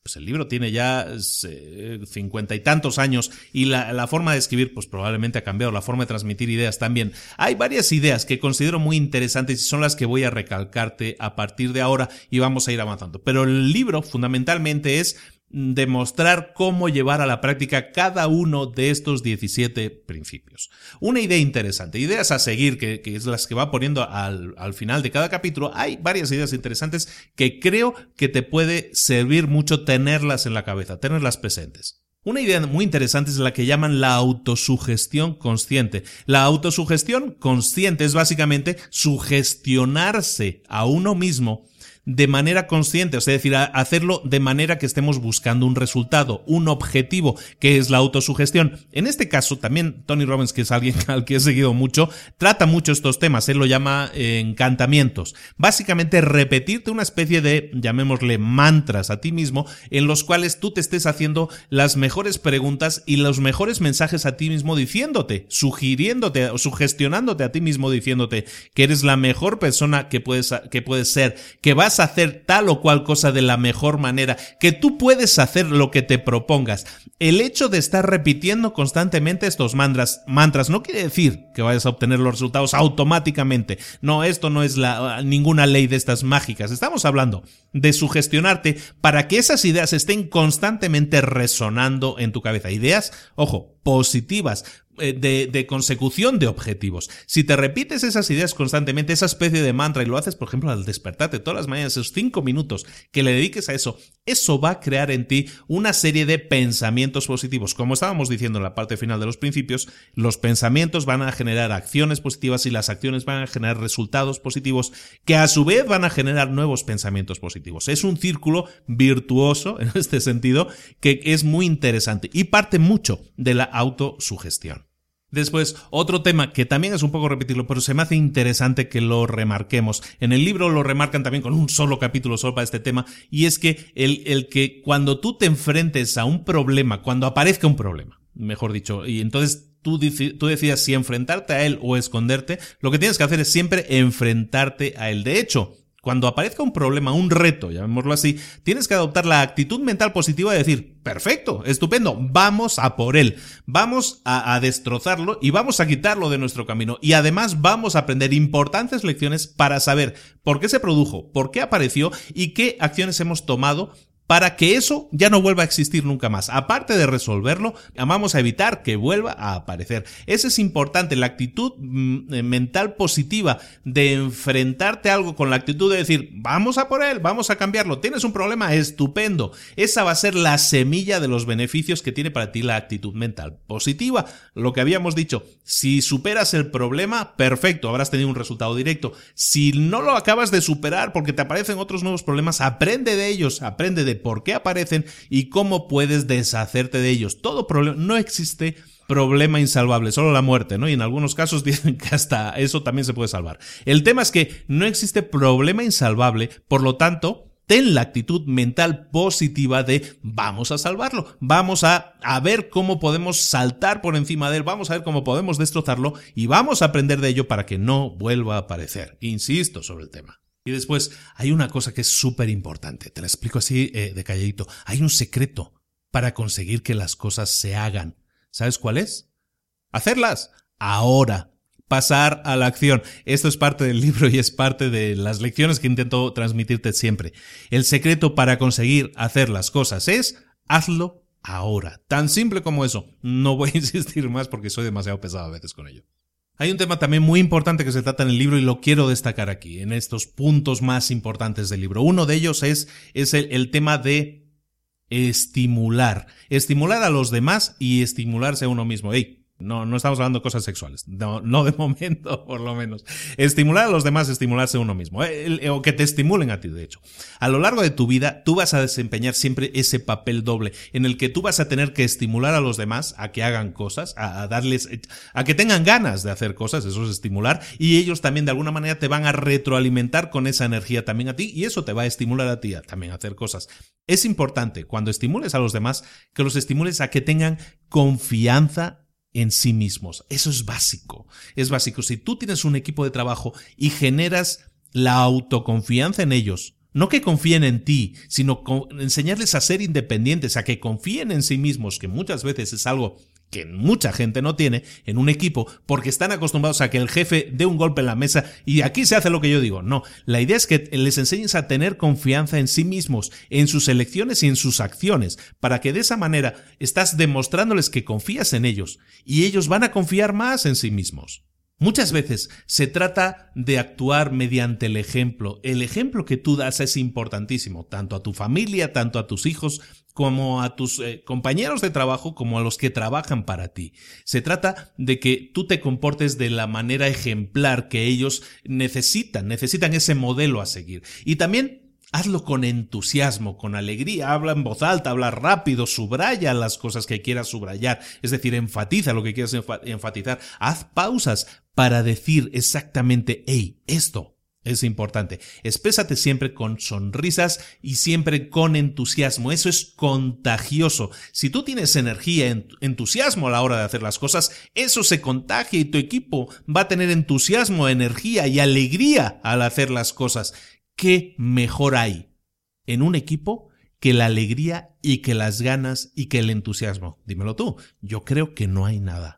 Speaker 1: pues el libro tiene ya eh, cincuenta y tantos años y la, la, forma de escribir pues probablemente ha cambiado, la forma de transmitir ideas también. Hay varias ideas que considero muy interesantes y son las que voy a recalcarte a partir de ahora y vamos a ir avanzando. Pero el libro fundamentalmente es demostrar cómo llevar a la práctica cada uno de estos 17 principios. Una idea interesante, ideas a seguir, que, es las que va poniendo al, al, final de cada capítulo. Hay varias ideas interesantes que creo que te puede servir mucho tenerlas en la cabeza, tenerlas presentes. Una idea muy interesante es la que llaman la autosugestión consciente. La autosugestión consciente es básicamente sugestionarse a uno mismo de manera consciente, es decir, hacerlo de manera que estemos buscando un resultado, un objetivo, que es la autosugestión. En este caso, también Tony Robbins, que es alguien al que he seguido mucho, trata mucho estos temas, él lo llama eh, encantamientos. Básicamente, repetirte una especie de, llamémosle, mantras a ti mismo, en los cuales tú te estés haciendo las mejores preguntas y los mejores mensajes a ti mismo diciéndote, sugiriéndote o sugestionándote a ti mismo diciéndote que eres la mejor persona que puedes, que puedes ser, que vas hacer tal o cual cosa de la mejor manera, que tú puedes hacer lo que te propongas. El hecho de estar repitiendo constantemente estos mantras, mantras no quiere decir que vayas a obtener los resultados automáticamente. No, esto no es la, ninguna ley de estas mágicas. Estamos hablando de sugestionarte para que esas ideas estén constantemente resonando en tu cabeza. Ideas, ojo, positivas, eh, de, consecución de objetivos. Si te repites esas ideas constantemente, esa especie de mantra, y lo haces, por ejemplo, al despertarte todas las mañanas, esos cinco minutos que le dediques a eso, eso va a crear en ti una serie de pensamientos positivos. Como estábamos diciendo en la parte final de los principios, los pensamientos van a generar acciones positivas y las acciones van a generar resultados positivos que a su vez van a generar nuevos pensamientos positivos. Es un círculo virtuoso en este sentido que es muy interesante y parte mucho de la autosugestión. Después, otro tema que también es un poco repetirlo, pero se me hace interesante que lo remarquemos. En el libro lo remarcan también con un solo capítulo solo para este tema, y es que el, el que cuando tú te enfrentes a un problema, cuando aparezca un problema, mejor dicho, y entonces tú, tú decidas si enfrentarte a él o esconderte, lo que tienes que hacer es siempre enfrentarte a él. De hecho, cuando aparezca un problema, un reto, llamémoslo así, tienes que adoptar la actitud mental positiva de decir, perfecto, estupendo, vamos a por él, vamos a, a, destrozarlo y vamos a quitarlo de nuestro camino. Y además vamos a aprender importantes lecciones para saber por qué se produjo, por qué apareció y qué acciones hemos tomado para que eso ya no vuelva a existir nunca más. Aparte de resolverlo, vamos a evitar que vuelva a aparecer. Eso es importante, la actitud mm, eh, mental positiva de enfrentarte a algo con la actitud de decir, vamos a por él, vamos a cambiarlo, tienes un problema, estupendo. Esa va a ser la semilla de los beneficios que tiene para ti la actitud mental positiva. Lo que habíamos dicho, si superas el problema, perfecto, habrás tenido un resultado directo. Si no lo acabas de superar porque te aparecen otros nuevos problemas, aprende de ellos, aprende de por qué aparecen y cómo puedes deshacerte de ellos. Todo problema, no existe problema insalvable, solo la muerte, ¿no? Y en algunos casos dicen que hasta eso también se puede salvar. El tema es que no existe problema insalvable, por lo tanto, ten la actitud mental positiva de vamos a salvarlo, vamos a, a, ver cómo podemos saltar por encima de él, vamos a ver cómo podemos destrozarlo y vamos a aprender de ello para que no vuelva a aparecer. Insisto sobre el tema. Y después hay una cosa que es súper importante, te la explico así eh, de calladito. Hay un secreto para conseguir que las cosas se hagan. ¿Sabes cuál es? Hacerlas ahora. Pasar a la acción. Esto es parte del libro y es parte de las lecciones que intento transmitirte siempre. El secreto para conseguir hacer las cosas es hazlo ahora. Tan simple como eso. No voy a insistir más porque soy demasiado pesado a veces con ello. Hay un tema también muy importante que se trata en el libro y lo quiero destacar aquí, en estos puntos más importantes del libro. Uno de ellos es, es el, tema de estimular. Estimular a los demás y estimularse a uno mismo. No, no estamos hablando de cosas sexuales. No, no de momento, por lo menos. Estimular a los demás, estimularse uno mismo. Eh, o que te estimulen a ti, de hecho. A lo largo de tu vida, tú vas a desempeñar siempre ese papel doble, en el que tú vas a tener que estimular a los demás a que hagan cosas, a, darles, a que tengan ganas de hacer cosas, eso es estimular, y ellos también de alguna manera te van a retroalimentar con esa energía también a ti, y eso te va a estimular a ti a también a hacer cosas. Es importante, cuando estimules a los demás, que los estimules a que tengan confianza en sí mismos. Eso es básico. Es básico. Si tú tienes un equipo de trabajo y generas la autoconfianza en ellos, no que confíen en ti, sino enseñarles a ser independientes, a que confíen en sí mismos, que muchas veces es algo que mucha gente no tiene en un equipo porque están acostumbrados a que el jefe dé un golpe en la mesa y aquí se hace lo que yo digo. No, la idea es que les enseñes a tener confianza en sí mismos, en sus elecciones y en sus acciones, para que de esa manera estás demostrándoles que confías en ellos y ellos van a confiar más en sí mismos. Muchas veces se trata de actuar mediante el ejemplo. El ejemplo que tú das es importantísimo, tanto a tu familia, tanto a tus hijos, como a tus eh, compañeros de trabajo, como a los que trabajan para ti. Se trata de que tú te comportes de la manera ejemplar que ellos necesitan, necesitan ese modelo a seguir. Y también Hazlo con entusiasmo, con alegría, habla en voz alta, habla rápido, subraya las cosas que quieras subrayar, es decir, enfatiza lo que quieras enfatizar, haz pausas para decir exactamente, hey, esto es importante. Exprésate siempre con sonrisas y siempre con entusiasmo. Eso es contagioso. Si tú tienes energía, entusiasmo a la hora de hacer las cosas, eso se contagia y tu equipo va a tener entusiasmo, energía y alegría al hacer las cosas. ¿Qué mejor hay en un equipo que la alegría y que las ganas y que el entusiasmo? Dímelo tú. Yo creo que no hay nada.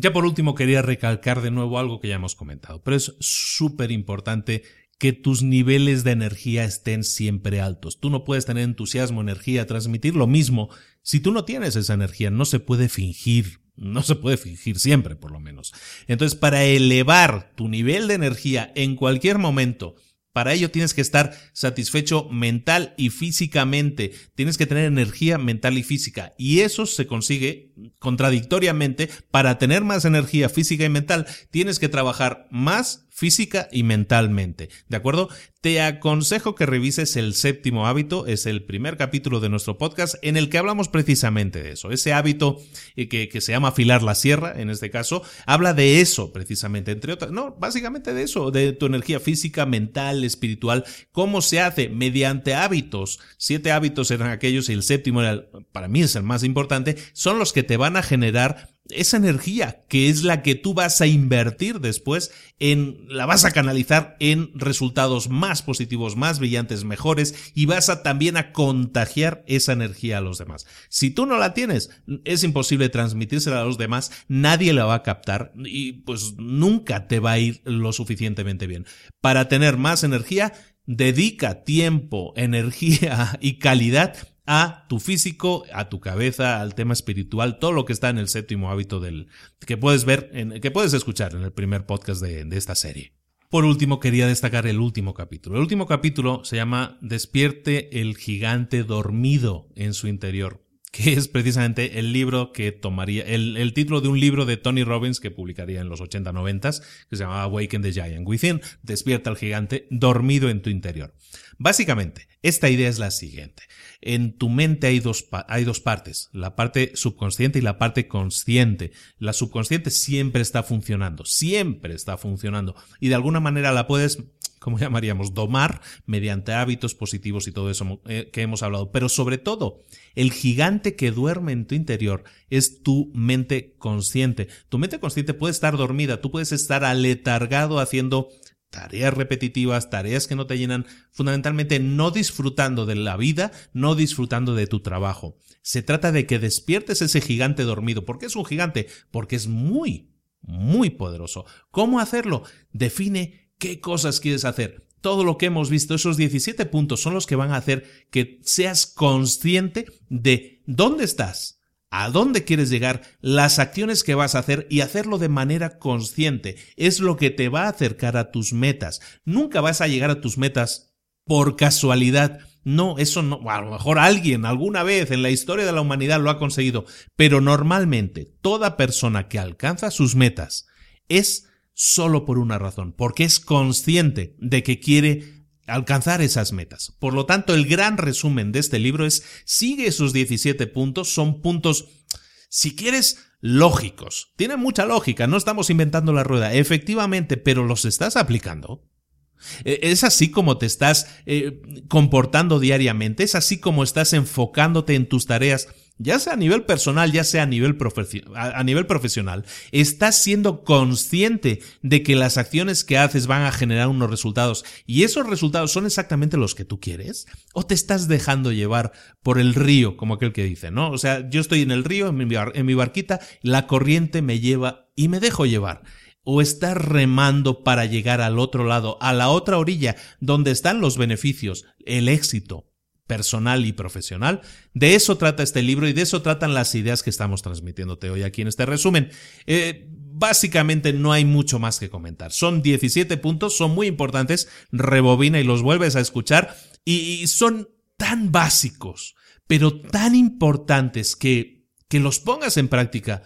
Speaker 1: Ya por último quería recalcar de nuevo algo que ya hemos comentado, pero es súper importante que tus niveles de energía estén siempre altos. Tú no puedes tener entusiasmo, energía, transmitir lo mismo. Si tú no tienes esa energía, no se puede fingir, no se puede fingir siempre, por lo menos. Entonces, para elevar tu nivel de energía en cualquier momento, para ello tienes que estar satisfecho mental y físicamente. Tienes que tener energía mental y física. Y eso se consigue contradictoriamente. Para tener más energía física y mental, tienes que trabajar más física y mentalmente. ¿De acuerdo? Te aconsejo que revises el séptimo hábito, es el primer capítulo de nuestro podcast en el que hablamos precisamente de eso. Ese hábito eh, que, que se llama afilar la sierra, en este caso, habla de eso precisamente, entre otras, no, básicamente de eso, de tu energía física, mental, espiritual, cómo se hace mediante hábitos. Siete hábitos eran aquellos y el séptimo era, para mí es el más importante, son los que te van a generar esa energía que es la que tú vas a invertir después en la vas a canalizar en resultados más positivos, más brillantes, mejores y vas a también a contagiar esa energía a los demás. Si tú no la tienes, es imposible transmitírsela a los demás, nadie la va a captar y pues nunca te va a ir lo suficientemente bien. Para tener más energía, dedica tiempo, energía y calidad a tu físico, a tu cabeza, al tema espiritual, todo lo que está en el séptimo hábito del que puedes ver, en, que puedes escuchar en el primer podcast de, de esta serie. Por último, quería destacar el último capítulo. El último capítulo se llama Despierte el gigante dormido en su interior que es precisamente el libro que tomaría, el, título de un libro de Tony Robbins que publicaría en los 80-90, que se llamaba Awaken the Giant Within, despierta al gigante dormido en tu interior. Básicamente, esta idea es la siguiente. En tu mente hay dos, hay dos partes, la parte subconsciente y la parte consciente. La subconsciente siempre está funcionando, siempre está funcionando, y de alguna manera la puedes ¿cómo llamaríamos? Domar mediante hábitos positivos y todo eso eh, que hemos hablado. Pero sobre todo, el gigante que duerme en tu interior es tu mente consciente. Tu mente consciente puede estar dormida, tú puedes estar aletargado haciendo tareas repetitivas, tareas que no te llenan, fundamentalmente no disfrutando de la vida, no disfrutando de tu trabajo. Se trata de que despiertes ese gigante dormido. ¿Por qué es un gigante? Porque es muy, muy poderoso. ¿Cómo hacerlo? Define qué cosas quieres hacer. Todo lo que hemos visto, esos 17 puntos son los que van a hacer que seas consciente de dónde estás, a dónde quieres llegar, las acciones que vas a hacer y hacerlo de manera consciente. Es lo que te va a acercar a tus metas. Nunca vas a llegar a tus metas por casualidad. No, eso no, a lo mejor alguien alguna vez en la historia de la humanidad lo ha conseguido, pero normalmente toda persona que alcanza sus metas es solo por una razón, porque es consciente de que quiere alcanzar esas metas. Por lo tanto, el gran resumen de este libro es sigue esos 17 puntos, son puntos, si quieres, lógicos. Tiene mucha lógica, no estamos inventando la rueda, efectivamente, pero los estás aplicando. E, es así como te estás eh, comportando diariamente, es así como estás enfocándote en tus tareas ya sea a nivel personal, ya sea a nivel, a nivel profesional, estás siendo consciente de que las acciones que haces van a generar unos resultados y esos resultados son exactamente los que tú quieres o te estás dejando llevar por el río, como aquel que dice, ¿no? O sea, yo estoy en el río, en mi, en mi barquita, la corriente me lleva y me dejo llevar o estás remando para llegar al otro lado, a la otra orilla, donde están los beneficios, el éxito, personal y profesional. De eso trata este libro y de eso tratan las ideas que estamos transmitiéndote hoy aquí en este resumen. Eh, básicamente no hay mucho más que comentar. Son 17 puntos, son muy importantes, rebobina y los vuelves a escuchar y, son tan básicos, pero tan importantes que, que los pongas en práctica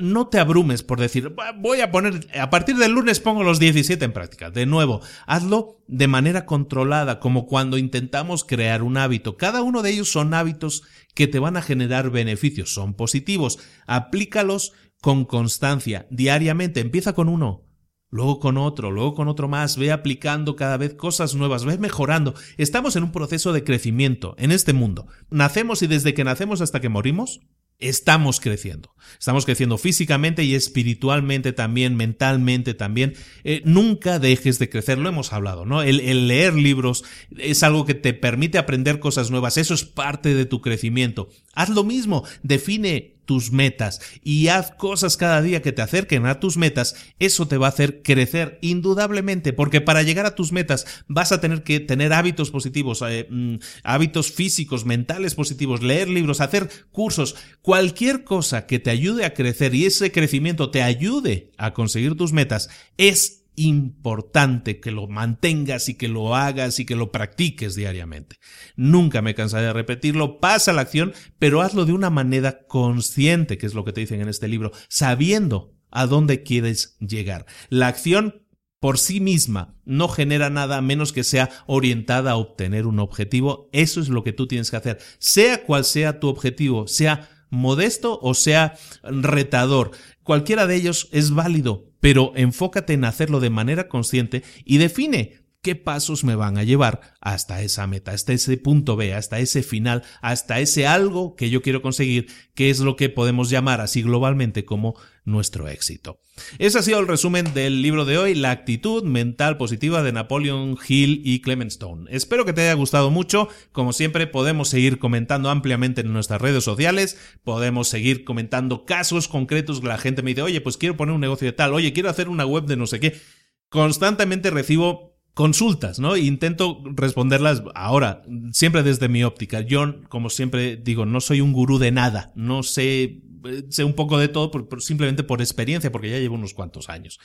Speaker 1: no te abrumes por decir, voy a poner, a partir del lunes pongo los 17 en práctica. De nuevo, hazlo de manera controlada, como cuando intentamos crear un hábito. Cada uno de ellos son hábitos que te van a generar beneficios, son positivos. Aplícalos con constancia, diariamente. Empieza con uno, luego con otro, luego con otro más, ve aplicando cada vez cosas nuevas, ve mejorando. Estamos en un proceso de crecimiento en este mundo. Nacemos y desde que nacemos hasta que morimos, estamos creciendo. Estamos creciendo físicamente y espiritualmente también, mentalmente también. Eh, nunca dejes de crecer, lo hemos hablado, ¿no? El, el, leer libros es algo que te permite aprender cosas nuevas, eso es parte de tu crecimiento. Haz lo mismo, define tus metas y haz cosas cada día que te acerquen a tus metas, eso te va a hacer crecer indudablemente, porque para llegar a tus metas vas a tener que tener hábitos positivos, eh, mm, hábitos físicos, mentales positivos, leer libros, hacer cursos, cualquier cosa que te ayude a crecer y ese crecimiento te ayude a conseguir tus metas, es importante que lo mantengas y que lo hagas y que lo practiques diariamente. Nunca me cansaré de repetirlo, pasa la acción, pero hazlo de una manera consciente, que es lo que te dicen en este libro, sabiendo a dónde quieres llegar. La acción por sí misma no genera nada a menos que sea orientada a obtener un objetivo. Eso es lo que tú tienes que hacer. Sea cual sea tu objetivo, sea modesto o sea retador. Cualquiera de ellos es válido, pero enfócate en hacerlo de manera consciente y define qué pasos me van a llevar hasta esa meta, hasta ese punto B, hasta ese final, hasta ese algo que yo quiero conseguir, que es lo que podemos llamar así globalmente como nuestro éxito. Ese ha sido el resumen del libro de hoy, La actitud mental positiva de Napoleon Hill y Clement Stone. Espero que te haya gustado mucho. Como siempre, podemos seguir comentando ampliamente en nuestras redes sociales, podemos seguir comentando casos concretos que la gente me dice, oye, pues quiero poner un negocio de tal, oye, quiero hacer una web de no sé qué. Constantemente recibo consultas, ¿no? Intento responderlas ahora, siempre desde mi óptica. Yo, como siempre digo, no soy un gurú de nada, no sé, eh, sé un poco de todo simplemente por experiencia, porque ya llevo unos cuantos años.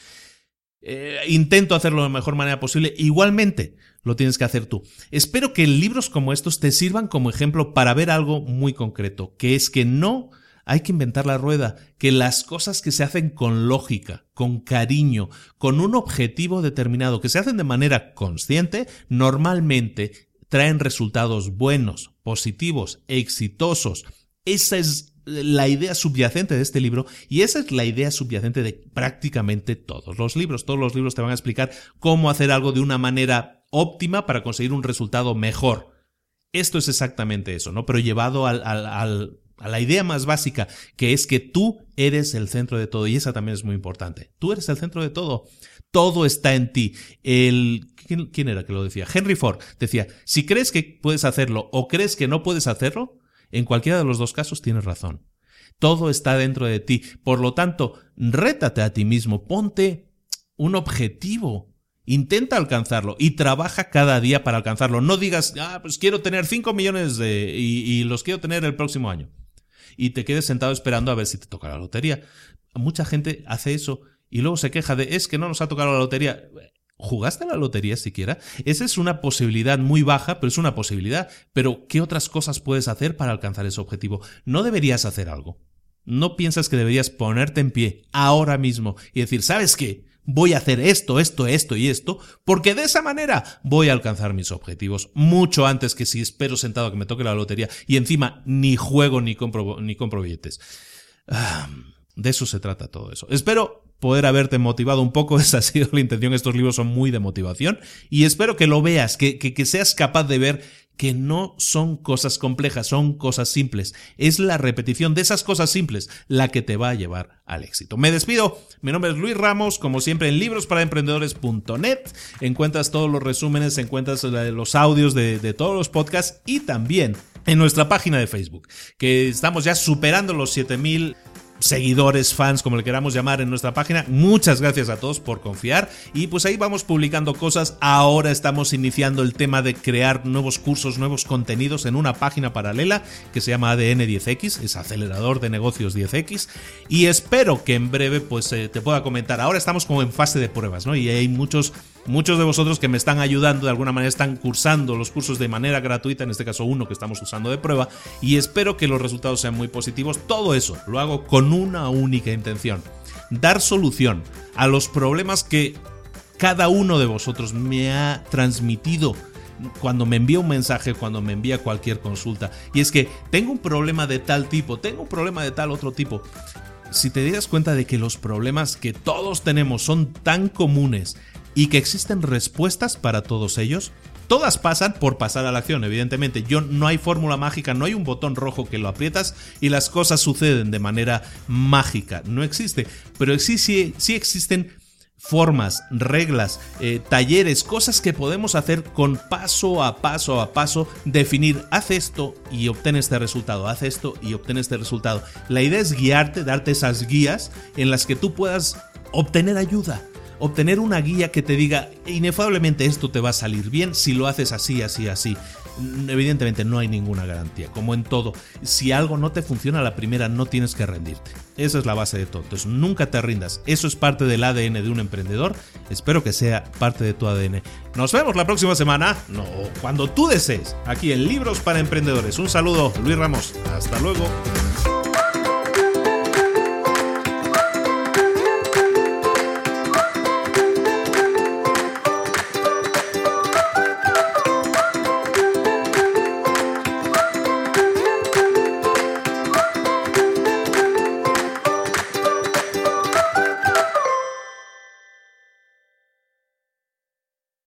Speaker 1: Eh, intento hacerlo de la mejor manera posible. Igualmente, lo tienes que hacer tú. Espero que libros como estos te sirvan como ejemplo para ver algo muy concreto, que es que no hay que inventar la rueda, que las cosas que se hacen con lógica, con cariño, con un objetivo determinado, que se hacen de manera consciente, normalmente traen resultados buenos, positivos, exitosos. Esa es la idea subyacente de este libro y esa es la idea subyacente de prácticamente todos los libros. Todos los libros te van a explicar cómo hacer algo de una manera óptima para conseguir un resultado mejor. Esto es exactamente eso, ¿no? Pero llevado al, al, a la idea más básica, que es que tú eres el centro de todo, y esa también es muy importante. Tú eres el centro de todo. Todo está en ti. El, ¿quién, era que lo decía? Henry Ford decía, si crees que puedes hacerlo o crees que no puedes hacerlo, en cualquiera de los dos casos tienes razón. Todo está dentro de ti. Por lo tanto, rétate a ti mismo, ponte un objetivo. Intenta alcanzarlo y trabaja cada día para alcanzarlo. No digas, ah, pues quiero tener 5 millones de, y los quiero tener el próximo año y te quedes sentado esperando a ver si te toca la lotería. Mucha gente hace eso y luego se queja de es que no nos ha tocado la lotería. ¿Jugaste la lotería siquiera? Esa es una posibilidad muy baja, pero es una posibilidad. Pero, ¿qué otras cosas puedes hacer para alcanzar ese objetivo? ¿No deberías hacer algo? ¿No piensas que deberías ponerte en pie ahora mismo y decir, ¿sabes qué? Voy a hacer esto, esto, esto y esto, porque de esa manera voy a alcanzar mis objetivos mucho antes que si espero sentado a que me toque la lotería y encima ni juego ni compro, ni compro billetes. Ah, de eso se trata todo eso. Espero poder haberte motivado un poco, esa ha sido la intención, estos libros son muy de motivación y espero que lo veas, que, que, que seas capaz de ver que no son cosas complejas, son cosas simples. Es la repetición de esas cosas simples la que te va a llevar al éxito. Me despido, mi nombre es Luis Ramos, como siempre en librosparaemprendedores.net encuentras todos los resúmenes, encuentras los audios de, todos los podcasts y también en nuestra página de Facebook, que estamos ya superando los 7000 seguidores, fans, como le queramos llamar en nuestra página. Muchas gracias a todos por confiar y pues ahí vamos publicando cosas. Ahora estamos iniciando el tema de crear nuevos cursos, nuevos contenidos en una página paralela que se llama ADN 10X, es acelerador de negocios 10X y espero que en breve pues eh, te pueda comentar. Ahora estamos como en fase de pruebas, ¿no? Y hay muchos Muchos de vosotros que me están ayudando de alguna manera están cursando los cursos de manera gratuita, en este caso uno que estamos usando de prueba, y espero que los resultados sean muy positivos. Todo eso lo hago con una única intención, dar solución a los problemas que cada uno de vosotros me ha transmitido cuando me envía un mensaje, cuando me envía cualquier consulta. Y es que tengo un problema de tal tipo, tengo un problema de tal otro tipo. Si te das cuenta de que los problemas que todos tenemos son tan comunes y que existen respuestas para todos ellos. Todas pasan por pasar a la acción, evidentemente. Yo no hay fórmula mágica, no hay un botón rojo que lo aprietas y las cosas suceden de manera mágica. No existe. Pero sí, sí, sí existen formas, reglas, eh, talleres, cosas que podemos hacer con paso a paso a paso, definir, haz esto y obtén este resultado, haz esto y obtén este resultado. La idea es guiarte, darte esas guías en las que tú puedas obtener ayuda obtener una guía que te diga inefablemente esto te va a salir bien si lo haces así, así, así. Evidentemente no hay ninguna garantía, como en todo. Si algo no te funciona a la primera, no tienes que rendirte. Esa es la base de todo. Entonces nunca te rindas. Eso es parte del ADN de un emprendedor. Espero que sea parte de tu ADN. Nos vemos la próxima semana, no, cuando tú desees, aquí en Libros para Emprendedores. Un saludo, Luis Ramos. Hasta luego.